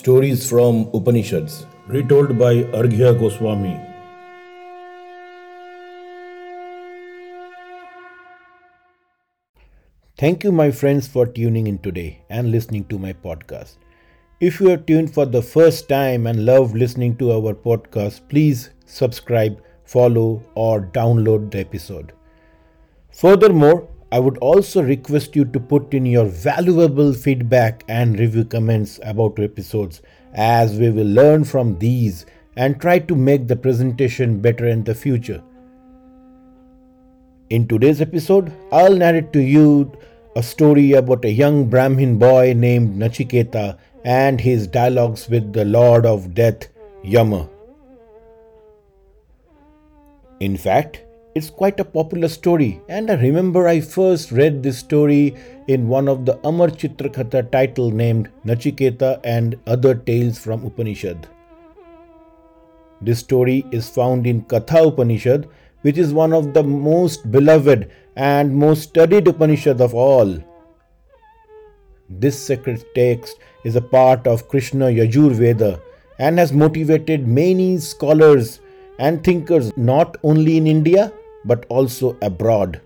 Stories from Upanishads. Retold by Arghya Goswami. Thank you, my friends, for tuning in today and listening to my podcast. If you are tuned for the first time and love listening to our podcast, please subscribe, follow, or download the episode. Furthermore, I would also request you to put in your valuable feedback and review comments about episodes as we will learn from these and try to make the presentation better in the future. In today's episode, I'll narrate to you a story about a young Brahmin boy named Nachiketa and his dialogues with the Lord of Death, Yama. In fact, it's quite a popular story, and I remember I first read this story in one of the Amar Chitrakatha title named Nachiketa and Other Tales from Upanishad. This story is found in Katha Upanishad, which is one of the most beloved and most studied Upanishad of all. This sacred text is a part of Krishna Yajur Veda and has motivated many scholars and thinkers not only in India but also abroad.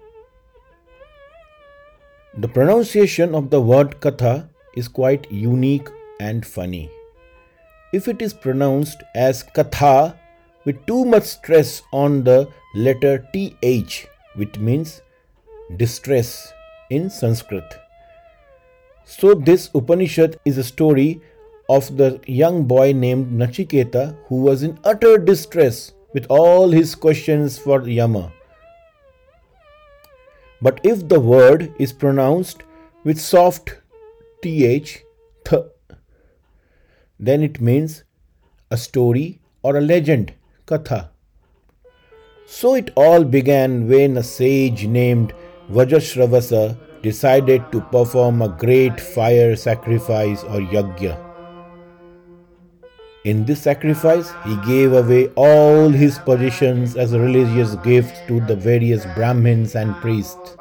The pronunciation of the word katha is quite unique and funny. If it is pronounced as katha with too much stress on the letter th, which means distress in Sanskrit. So, this Upanishad is a story of the young boy named Nachiketa who was in utter distress with all his questions for Yama. But if the word is pronounced with soft th, th, then it means a story or a legend, katha. So it all began when a sage named Vajrashravasa decided to perform a great fire sacrifice or yajna. In this sacrifice, he gave away all his possessions as religious gifts to the various Brahmins and priests.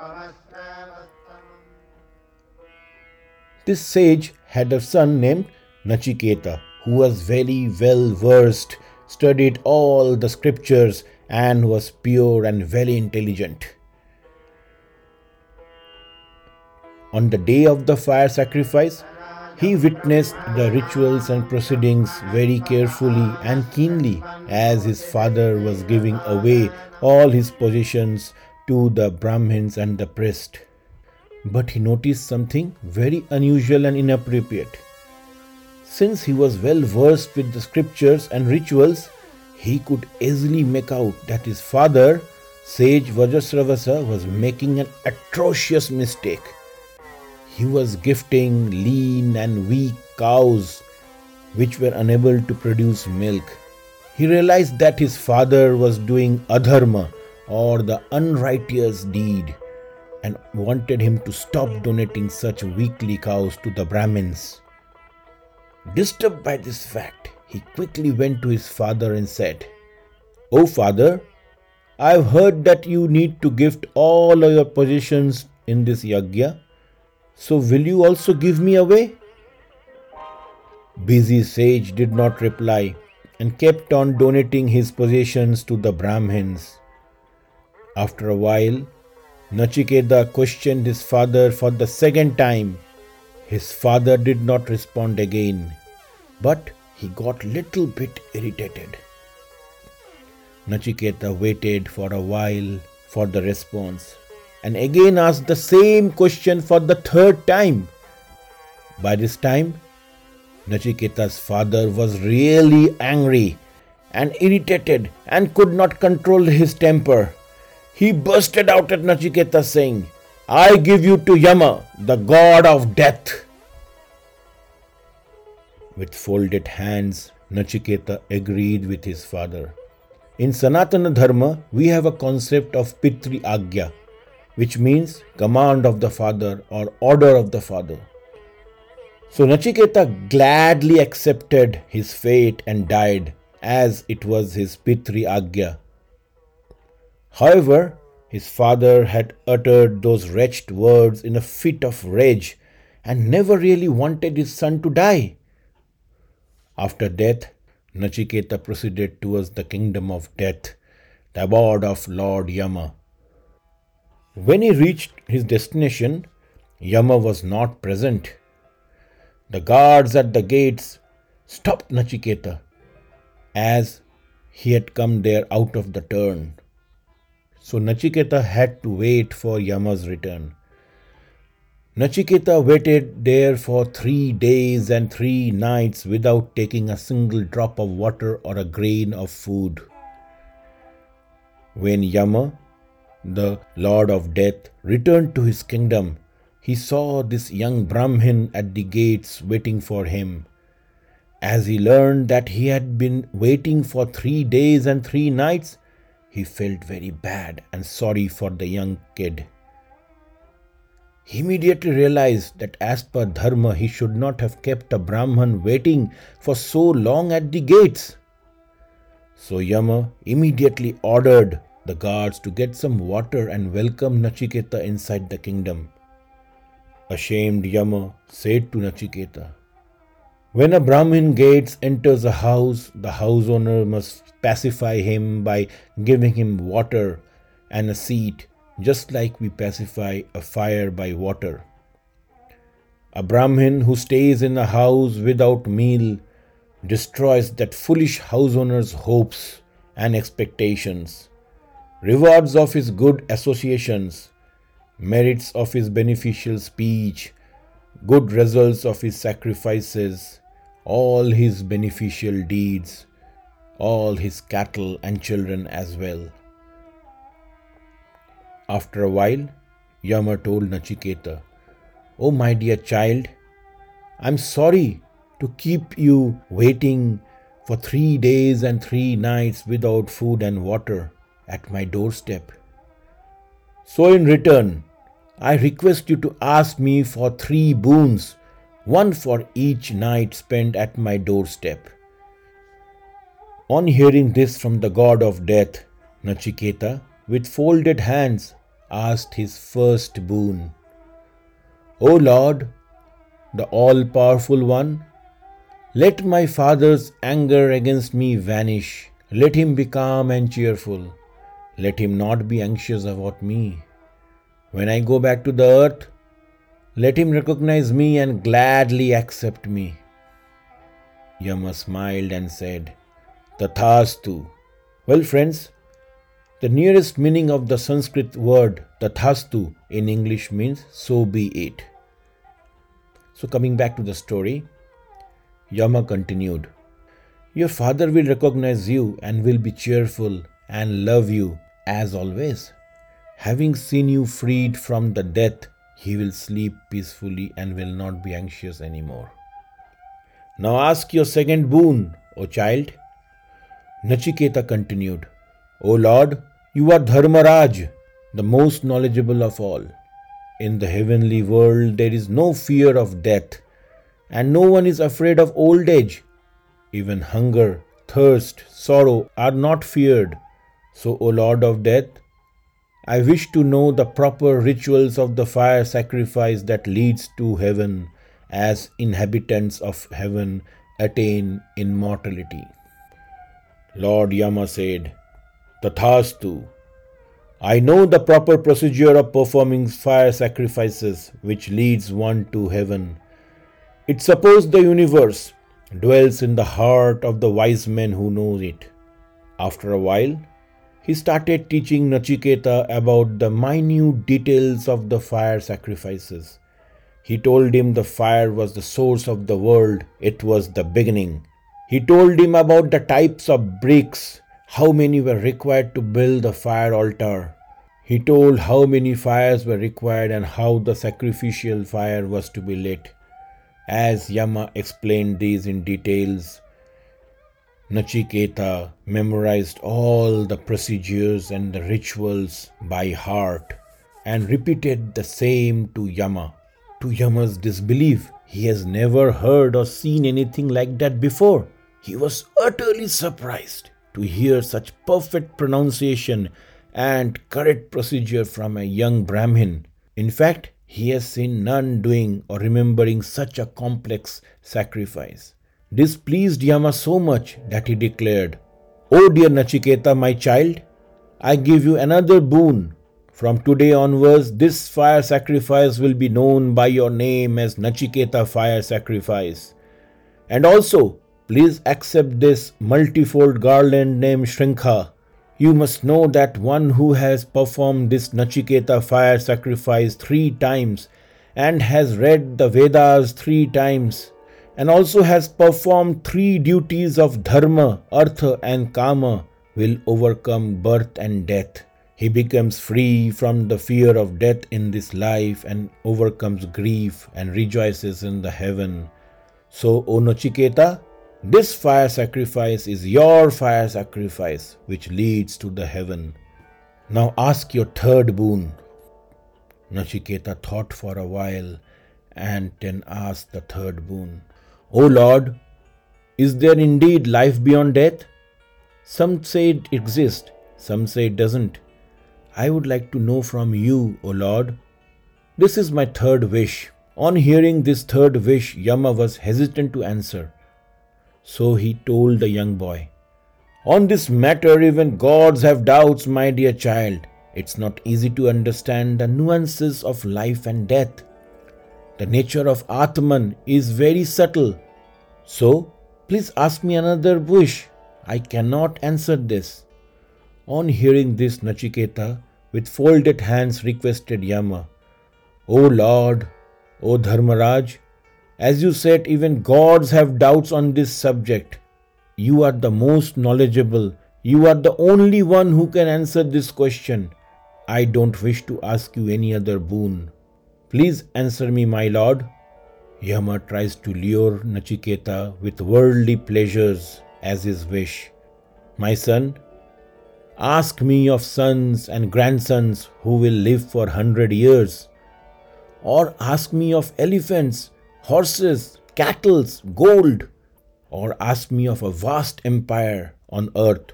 This sage had a son named Nachiketa, who was very well versed, studied all the scriptures, and was pure and very intelligent. On the day of the fire sacrifice, he witnessed the rituals and proceedings very carefully and keenly as his father was giving away all his possessions to the Brahmins and the priest. But he noticed something very unusual and inappropriate. Since he was well versed with the scriptures and rituals, he could easily make out that his father, sage Vajrasravasa, was making an atrocious mistake he was gifting lean and weak cows which were unable to produce milk. He realized that his father was doing adharma or the unrighteous deed and wanted him to stop donating such weakly cows to the Brahmins. Disturbed by this fact, he quickly went to his father and said, O father, I have heard that you need to gift all of your possessions in this yajna so will you also give me away? Busy sage did not reply and kept on donating his possessions to the Brahmins. After a while, Nachiketa questioned his father for the second time. His father did not respond again, but he got little bit irritated. Nachiketa waited for a while for the response and again asked the same question for the third time. By this time, Nachiketa's father was really angry and irritated and could not control his temper. He bursted out at Nachiketa saying, I give you to Yama, the god of death. With folded hands, Nachiketa agreed with his father. In Sanatana Dharma, we have a concept of Pitri Agya, which means command of the father or order of the father. So Nachiketa gladly accepted his fate and died as it was his Pitri Agya. However, his father had uttered those wretched words in a fit of rage and never really wanted his son to die. After death, Nachiketa proceeded towards the kingdom of death, the abode of Lord Yama. When he reached his destination, Yama was not present. The guards at the gates stopped Nachiketa as he had come there out of the turn. So Nachiketa had to wait for Yama's return. Nachiketa waited there for three days and three nights without taking a single drop of water or a grain of food. When Yama, the Lord of Death, returned to his kingdom, he saw this young Brahmin at the gates waiting for him. As he learned that he had been waiting for three days and three nights, he felt very bad and sorry for the young kid. He immediately realized that as per Dharma he should not have kept a Brahman waiting for so long at the gates. So Yama immediately ordered the guards to get some water and welcome Nachiketa inside the kingdom. Ashamed Yama said to Nachiketa, When a Brahmin gates enters a house, the house owner must pacify him by giving him water and a seat just like we pacify a fire by water. A Brahmin who stays in a house without meal destroys that foolish house owner's hopes and expectations, rewards of his good associations, merits of his beneficial speech, good results of his sacrifices, all his beneficial deeds, all his cattle and children as well. After a while, Yama told Nachiketa, Oh, my dear child, I'm sorry to keep you waiting for three days and three nights without food and water at my doorstep. So, in return, I request you to ask me for three boons, one for each night spent at my doorstep. On hearing this from the god of death, Nachiketa with folded hands, asked his first boon O Lord, the all powerful one, let my father's anger against me vanish. Let him be calm and cheerful. Let him not be anxious about me. When I go back to the earth, let him recognize me and gladly accept me. Yama smiled and said, Tathastu. Well, friends, the nearest meaning of the Sanskrit word tathastu in English means so be it. So, coming back to the story, Yama continued Your father will recognize you and will be cheerful and love you as always. Having seen you freed from the death, he will sleep peacefully and will not be anxious anymore. Now ask your second boon, O child. Nachiketa continued, O Lord, you are Dharmaraj, the most knowledgeable of all. In the heavenly world, there is no fear of death, and no one is afraid of old age. Even hunger, thirst, sorrow are not feared. So, O Lord of death, I wish to know the proper rituals of the fire sacrifice that leads to heaven, as inhabitants of heaven attain immortality. Lord Yama said, Tathastu. I know the proper procedure of performing fire sacrifices which leads one to heaven. It suppose the universe dwells in the heart of the wise men who know it. After a while, he started teaching Nachiketa about the minute details of the fire sacrifices. He told him the fire was the source of the world, it was the beginning. He told him about the types of bricks how many were required to build the fire altar. He told how many fires were required and how the sacrificial fire was to be lit. As Yama explained these in details, Nachiketa memorized all the procedures and the rituals by heart and repeated the same to Yama. To Yama's disbelief, he has never heard or seen anything like that before. He was utterly surprised to hear such perfect pronunciation and correct procedure from a young Brahmin. In fact, he has seen none doing or remembering such a complex sacrifice. This pleased Yama so much that he declared, O dear Nachiketa, my child, I give you another boon. From today onwards, this fire sacrifice will be known by your name as Nachiketa fire sacrifice. And also, please accept this multifold garland named Shrinkha. You must know that one who has performed this Nachiketa fire sacrifice three times and has read the Vedas three times and also has performed three duties of dharma, artha, and kama will overcome birth and death. He becomes free from the fear of death in this life and overcomes grief and rejoices in the heaven. So, O Nachiketa, this fire sacrifice is your fire sacrifice which leads to the heaven. Now ask your third boon. Nachiketa thought for a while and then asked the third boon. O Lord, is there indeed life beyond death? Some say it exists, some say it doesn't. I would like to know from you, O Lord. This is my third wish. On hearing this third wish, Yama was hesitant to answer. So he told the young boy, On this matter, even gods have doubts, my dear child. It's not easy to understand the nuances of life and death. The nature of Atman is very subtle. So, please ask me another wish. I cannot answer this. On hearing this, Nachiketa, with folded hands, requested Yama, O Lord, O Dharmaraj, as you said, even gods have doubts on this subject. You are the most knowledgeable. You are the only one who can answer this question. I don't wish to ask you any other boon. Please answer me, my lord. Yama tries to lure Nachiketa with worldly pleasures as his wish. My son, ask me of sons and grandsons who will live for hundred years. Or ask me of elephants, horses, cattle, gold. Or ask me of a vast empire on earth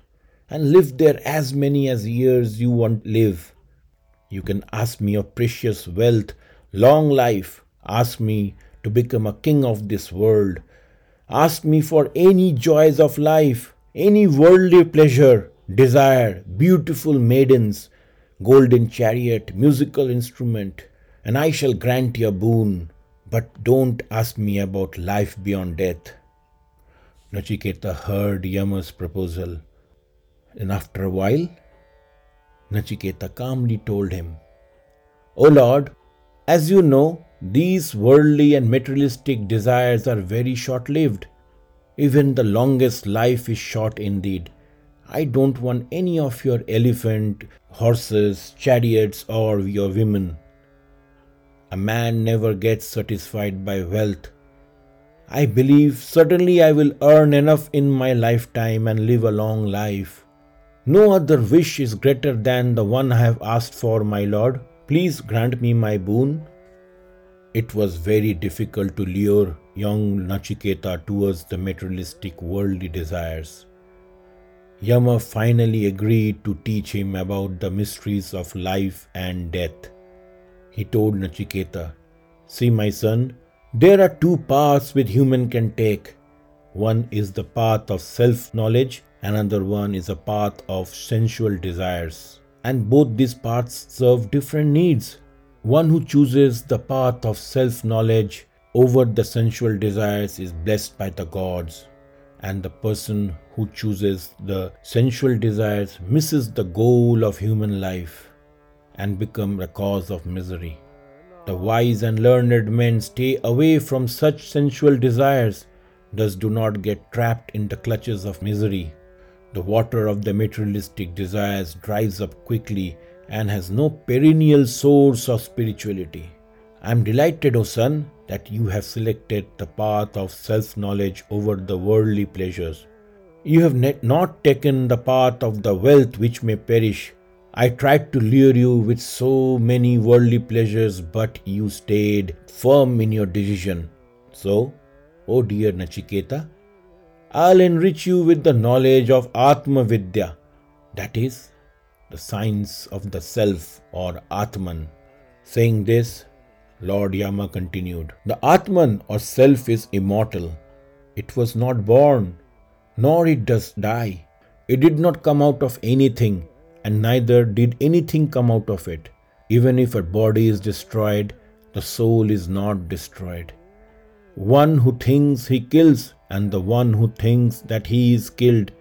and live there as many as years you want live. You can ask me of precious wealth, long life. Ask me to become a king of this world. Ask me for any joys of life, any worldly pleasure, desire, beautiful maidens, golden chariot, musical instrument, and I shall grant you a boon. But don't ask me about life beyond death. Nachiketa heard Yama's proposal, and after a while, Nachiketa calmly told him, O Lord, as you know, these worldly and materialistic desires are very short lived. Even the longest life is short indeed. I don't want any of your elephant, horses, chariots, or your women. A man never gets satisfied by wealth. I believe certainly I will earn enough in my lifetime and live a long life. No other wish is greater than the one I have asked for, my lord. Please grant me my boon. It was very difficult to lure young Nachiketa towards the materialistic worldly desires. Yama finally agreed to teach him about the mysteries of life and death. He told Nachiketa, See, my son, there are two paths which human can take. One is the path of self knowledge, another one is a path of sensual desires. And both these paths serve different needs. One who chooses the path of self knowledge over the sensual desires is blessed by the gods, and the person who chooses the sensual desires misses the goal of human life and become a cause of misery. The wise and learned men stay away from such sensual desires, thus do not get trapped in the clutches of misery. The water of the materialistic desires dries up quickly and has no perennial source of spirituality. I am delighted, O son, that you have selected the path of self knowledge over the worldly pleasures. You have not taken the path of the wealth which may perish. I tried to lure you with so many worldly pleasures, but you stayed firm in your decision. So, O dear Nachiketa, I'll enrich you with the knowledge of Atma Vidya, that is, the science of the self or Atman. Saying this, Lord Yama continued The Atman or self is immortal. It was not born, nor it does die. It did not come out of anything, and neither did anything come out of it. Even if a body is destroyed, the soul is not destroyed. One who thinks he kills and the one who thinks that he is killed,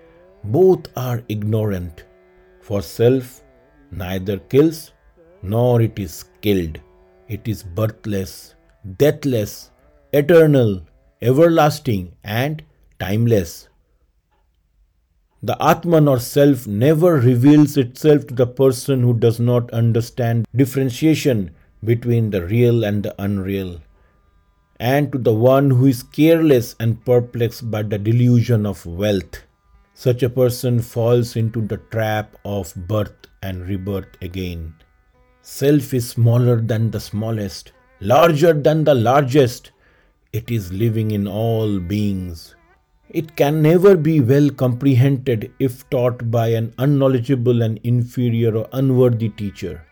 both are ignorant. For self neither kills nor it is killed. It is birthless, deathless, eternal, everlasting, and timeless. The Atman or self never reveals itself to the person who does not understand differentiation between the real and the unreal, and to the one who is careless and perplexed by the delusion of wealth. Such a person falls into the trap of birth and rebirth again. Self is smaller than the smallest, larger than the largest. It is living in all beings. It can never be well comprehended if taught by an unknowledgeable and inferior or unworthy teacher.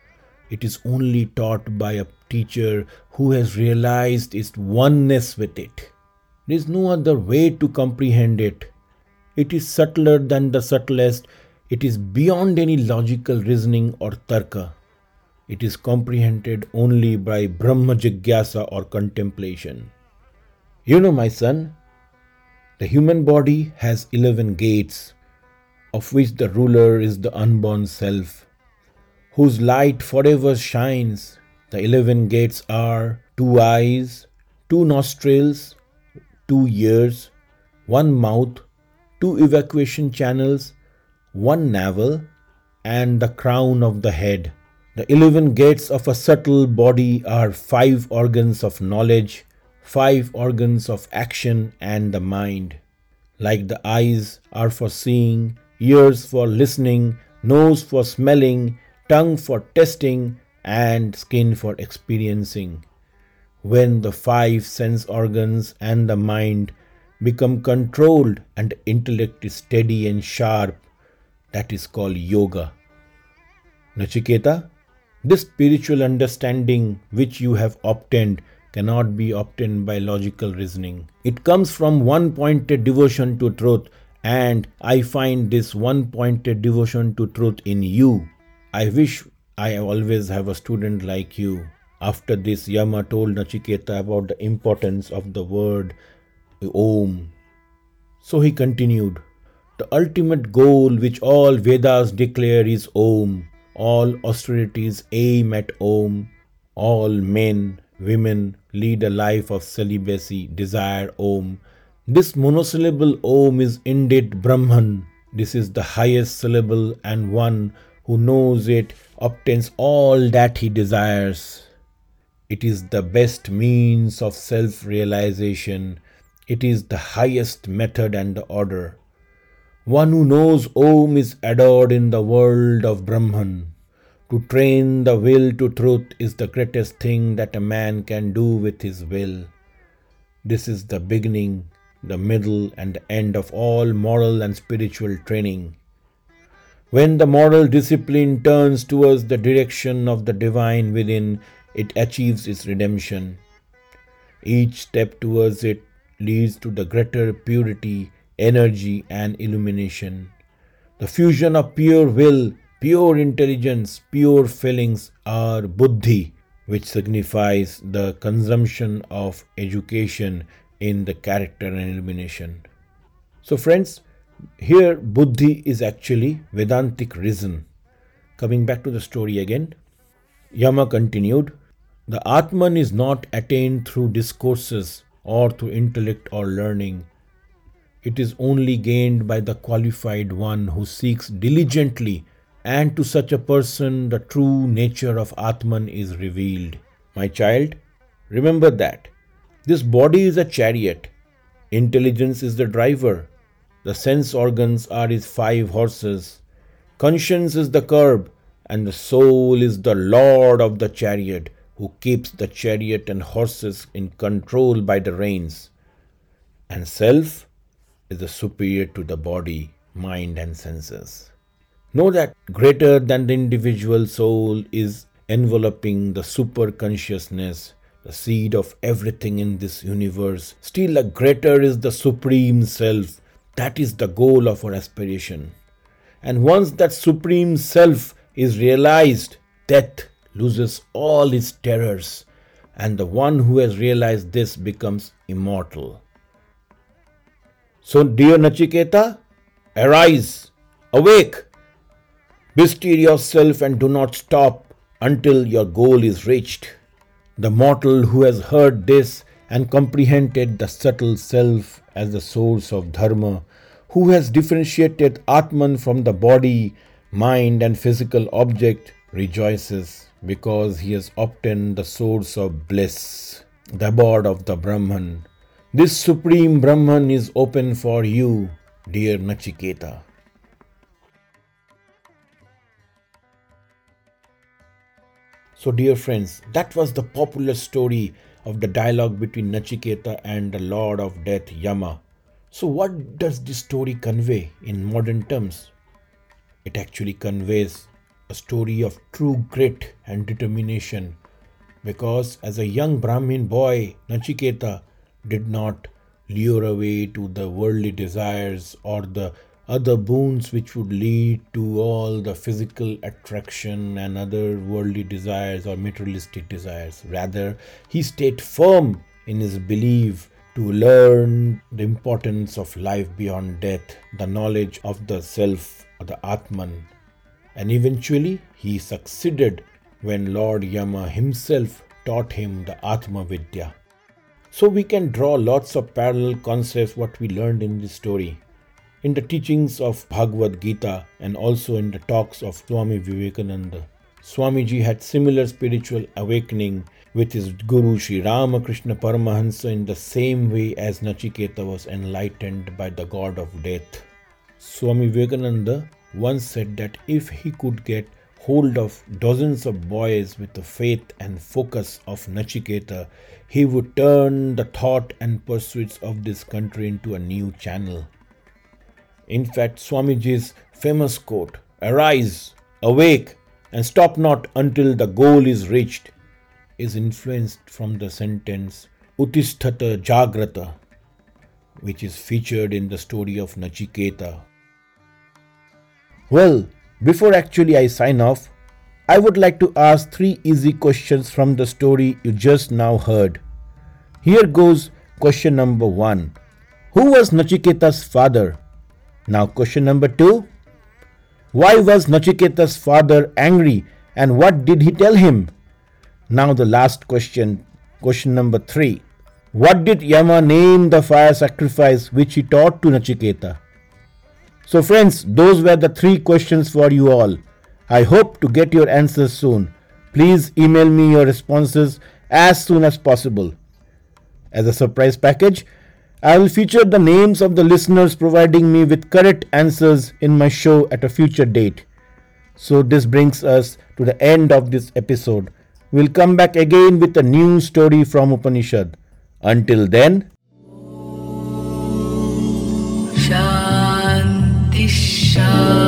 It is only taught by a teacher who has realized its oneness with it. There is no other way to comprehend it. It is subtler than the subtlest. It is beyond any logical reasoning or tarka. It is comprehended only by Brahma Jigyasa or contemplation. You know, my son, the human body has 11 gates, of which the ruler is the unborn self, whose light forever shines. The 11 gates are two eyes, two nostrils, two ears, one mouth, two evacuation channels, one navel, and the crown of the head. The 11 gates of a subtle body are five organs of knowledge, five organs of action and the mind. Like the eyes are for seeing, ears for listening, nose for smelling, tongue for testing, and skin for experiencing. When the five sense organs and the mind become controlled and intellect is steady and sharp, that is called yoga. Nachiketa, this spiritual understanding which you have obtained cannot be obtained by logical reasoning. It comes from one pointed devotion to truth, and I find this one pointed devotion to truth in you. I wish I always have a student like you. After this, Yama told Nachiketa about the importance of the word Om. So he continued The ultimate goal which all Vedas declare is Om. All austerities aim at Om. All men, women lead a life of celibacy, desire Om. This monosyllable Om is indeed Brahman. This is the highest syllable, and one who knows it obtains all that he desires. It is the best means of self realization. It is the highest method and order. One who knows Om is adored in the world of Brahman. To train the will to truth is the greatest thing that a man can do with his will. This is the beginning, the middle, and the end of all moral and spiritual training. When the moral discipline turns towards the direction of the divine within, it achieves its redemption. Each step towards it leads to the greater purity, energy, and illumination. The fusion of pure will Pure intelligence, pure feelings are buddhi, which signifies the consumption of education in the character and illumination. So, friends, here buddhi is actually Vedantic reason. Coming back to the story again, Yama continued The Atman is not attained through discourses or through intellect or learning. It is only gained by the qualified one who seeks diligently and to such a person the true nature of Atman is revealed. My child, remember that. This body is a chariot, intelligence is the driver, the sense organs are his five horses, conscience is the curb, and the soul is the lord of the chariot who keeps the chariot and horses in control by the reins. And self is the superior to the body, mind, and senses. Know that greater than the individual soul is enveloping the super consciousness, the seed of everything in this universe. Still, a greater is the Supreme Self. That is the goal of our aspiration. And once that Supreme Self is realized, death loses all its terrors, and the one who has realized this becomes immortal. So, dear Nachiketa, arise, awake, bestir yourself, and do not stop until your goal is reached. The mortal who has heard this and comprehended the subtle self as the source of dharma, who has differentiated Atman from the body, mind, and physical object, rejoices because he has obtained the source of bliss, the abode of the Brahman. This supreme Brahman is open for you, dear Nachiketa. So, dear friends, that was the popular story of the dialogue between Nachiketa and the Lord of Death, Yama. So, what does this story convey in modern terms? It actually conveys a story of true grit and determination because, as a young Brahmin boy, Nachiketa did not lure away to the worldly desires or the other boons which would lead to all the physical attraction and other worldly desires or materialistic desires. Rather, he stayed firm in his belief to learn the importance of life beyond death, the knowledge of the self or the Atman. And eventually, he succeeded when Lord Yama himself taught him the Atma Vidya. So we can draw lots of parallel concepts what we learned in this story in the teachings of Bhagavad Gita and also in the talks of Swami Vivekananda. Swamiji had similar spiritual awakening with his Guru Sri Ramakrishna Paramahansa in the same way as Nachiketa was enlightened by the god of death. Swami Vivekananda once said that if he could get hold of dozens of boys with the faith and focus of Nachiketa, he would turn the thought and pursuits of this country into a new channel. In fact, Swamiji's famous quote, Arise, awake, and stop not until the goal is reached, is influenced from the sentence Utisthata Jagrata, which is featured in the story of Nachiketa. Well, before actually I sign off, I would like to ask three easy questions from the story you just now heard. Here goes question number one Who was Nachiketa's father? Now, question number two Why was Nachiketa's father angry and what did he tell him? Now, the last question, question number three What did Yama name the fire sacrifice which he taught to Nachiketa? So, friends, those were the three questions for you all. I hope to get your answers soon. Please email me your responses as soon as possible. As a surprise package, I will feature the names of the listeners providing me with correct answers in my show at a future date. So, this brings us to the end of this episode. We'll come back again with a new story from Upanishad. Until then, Shanti Shanti.